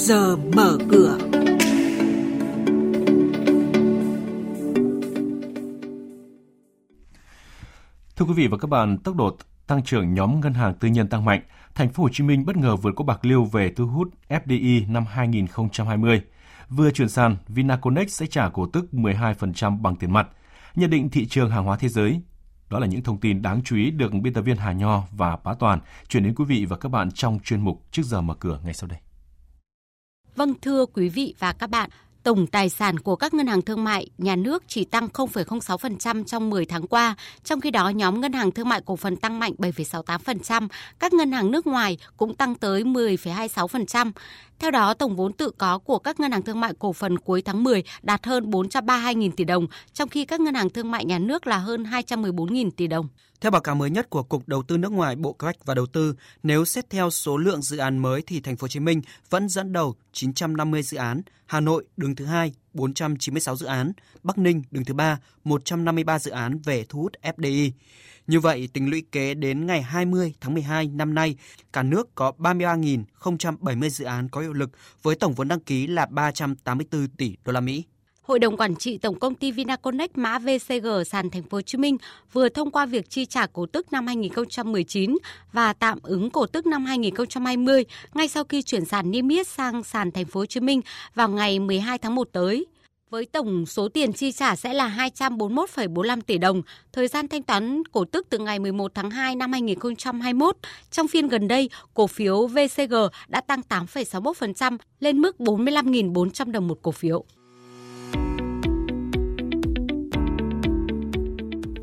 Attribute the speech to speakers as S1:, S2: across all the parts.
S1: giờ mở cửa.
S2: Thưa quý vị và các bạn, tốc độ tăng trưởng nhóm ngân hàng tư nhân tăng mạnh. Thành phố Hồ Chí Minh bất ngờ vượt qua Bạc Liêu về thu hút FDI năm 2020. Vừa chuyển sàn, Vinaconex sẽ trả cổ tức 12% bằng tiền mặt. Nhận định thị trường hàng hóa thế giới, đó là những thông tin đáng chú ý được biên tập viên Hà Nho và Bá Toàn chuyển đến quý vị và các bạn trong chuyên mục Trước giờ mở cửa ngay sau đây.
S3: Vâng thưa quý vị và các bạn, tổng tài sản của các ngân hàng thương mại nhà nước chỉ tăng 0,06% trong 10 tháng qua, trong khi đó nhóm ngân hàng thương mại cổ phần tăng mạnh 7,68%, các ngân hàng nước ngoài cũng tăng tới 10,26%. Theo đó, tổng vốn tự có của các ngân hàng thương mại cổ phần cuối tháng 10 đạt hơn 432.000 tỷ đồng, trong khi các ngân hàng thương mại nhà nước là hơn 214.000 tỷ đồng.
S4: Theo báo cáo mới nhất của Cục Đầu tư nước ngoài Bộ Kế hoạch và Đầu tư, nếu xét theo số lượng dự án mới thì thành phố Hồ Chí Minh vẫn dẫn đầu 950 dự án, Hà Nội đứng thứ hai 496 dự án, Bắc Ninh đứng thứ ba 153 dự án về thu hút FDI. Như vậy, tính lũy kế đến ngày 20 tháng 12 năm nay, cả nước có 33.070 dự án có hiệu lực với tổng vốn đăng ký là 384 tỷ đô la Mỹ.
S3: Hội đồng quản trị Tổng công ty Vinaconex mã VCG sàn thành phố Hồ Chí Minh vừa thông qua việc chi trả cổ tức năm 2019 và tạm ứng cổ tức năm 2020 ngay sau khi chuyển sàn niêm yết sang sàn thành phố Hồ Chí Minh vào ngày 12 tháng 1 tới. Với tổng số tiền chi trả sẽ là 241,45 tỷ đồng, thời gian thanh toán cổ tức từ ngày 11 tháng 2 năm 2021. Trong phiên gần đây, cổ phiếu VCG đã tăng 8,61% lên mức 45.400 đồng một cổ phiếu.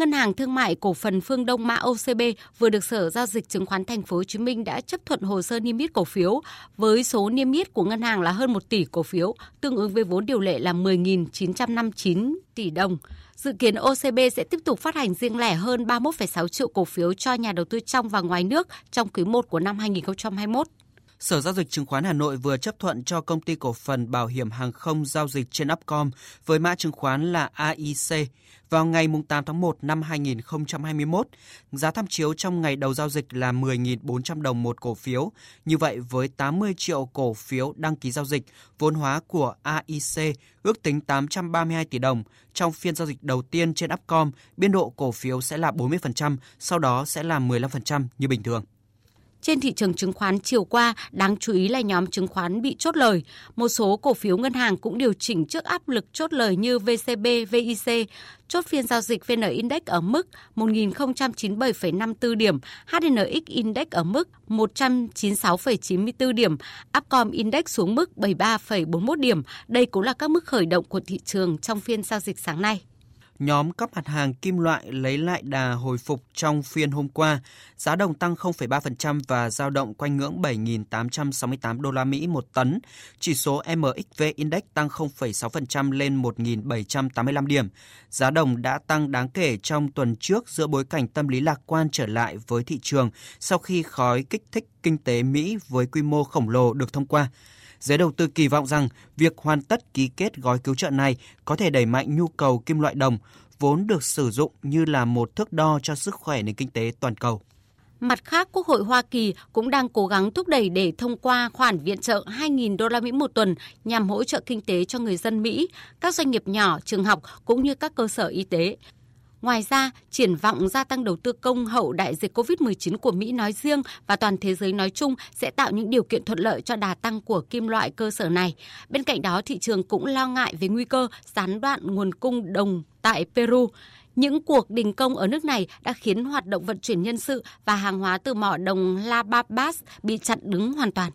S3: Ngân hàng Thương mại Cổ phần Phương Đông mã OCB vừa được Sở Giao dịch Chứng khoán Thành phố Hồ Chí Minh đã chấp thuận hồ sơ niêm yết cổ phiếu với số niêm yết của ngân hàng là hơn 1 tỷ cổ phiếu, tương ứng với vốn điều lệ là 10.959 tỷ đồng. Dự kiến OCB sẽ tiếp tục phát hành riêng lẻ hơn 31,6 triệu cổ phiếu cho nhà đầu tư trong và ngoài nước trong quý 1 của năm 2021.
S4: Sở Giao dịch Chứng khoán Hà Nội vừa chấp thuận cho công ty cổ phần bảo hiểm hàng không giao dịch trên Upcom với mã chứng khoán là AIC vào ngày 8 tháng 1 năm 2021. Giá tham chiếu trong ngày đầu giao dịch là 10.400 đồng một cổ phiếu. Như vậy, với 80 triệu cổ phiếu đăng ký giao dịch, vốn hóa của AIC ước tính 832 tỷ đồng. Trong phiên giao dịch đầu tiên trên Upcom, biên độ cổ phiếu sẽ là 40%, sau đó sẽ là 15% như bình thường.
S3: Trên thị trường chứng khoán chiều qua, đáng chú ý là nhóm chứng khoán bị chốt lời. Một số cổ phiếu ngân hàng cũng điều chỉnh trước áp lực chốt lời như VCB, VIC. Chốt phiên giao dịch VN Index ở mức 1097,54 điểm, HNX Index ở mức 196,94 điểm, Upcom Index xuống mức 73,41 điểm. Đây cũng là các mức khởi động của thị trường trong phiên giao dịch sáng nay
S4: nhóm các mặt hàng kim loại lấy lại đà hồi phục trong phiên hôm qua. Giá đồng tăng 0,3% và giao động quanh ngưỡng 7.868 đô la Mỹ một tấn. Chỉ số MXV Index tăng 0,6% lên 1.785 điểm. Giá đồng đã tăng đáng kể trong tuần trước giữa bối cảnh tâm lý lạc quan trở lại với thị trường sau khi khói kích thích kinh tế Mỹ với quy mô khổng lồ được thông qua. Giới đầu tư kỳ vọng rằng việc hoàn tất ký kết gói cứu trợ này có thể đẩy mạnh nhu cầu kim loại đồng, vốn được sử dụng như là một thước đo cho sức khỏe nền kinh tế toàn cầu.
S3: Mặt khác, Quốc hội Hoa Kỳ cũng đang cố gắng thúc đẩy để thông qua khoản viện trợ 2.000 đô la Mỹ một tuần nhằm hỗ trợ kinh tế cho người dân Mỹ, các doanh nghiệp nhỏ, trường học cũng như các cơ sở y tế. Ngoài ra, triển vọng gia tăng đầu tư công hậu đại dịch COVID-19 của Mỹ nói riêng và toàn thế giới nói chung sẽ tạo những điều kiện thuận lợi cho đà tăng của kim loại cơ sở này. Bên cạnh đó, thị trường cũng lo ngại về nguy cơ gián đoạn nguồn cung đồng tại Peru. Những cuộc đình công ở nước này đã khiến hoạt động vận chuyển nhân sự và hàng hóa từ mỏ đồng La Babas bị chặn đứng hoàn toàn.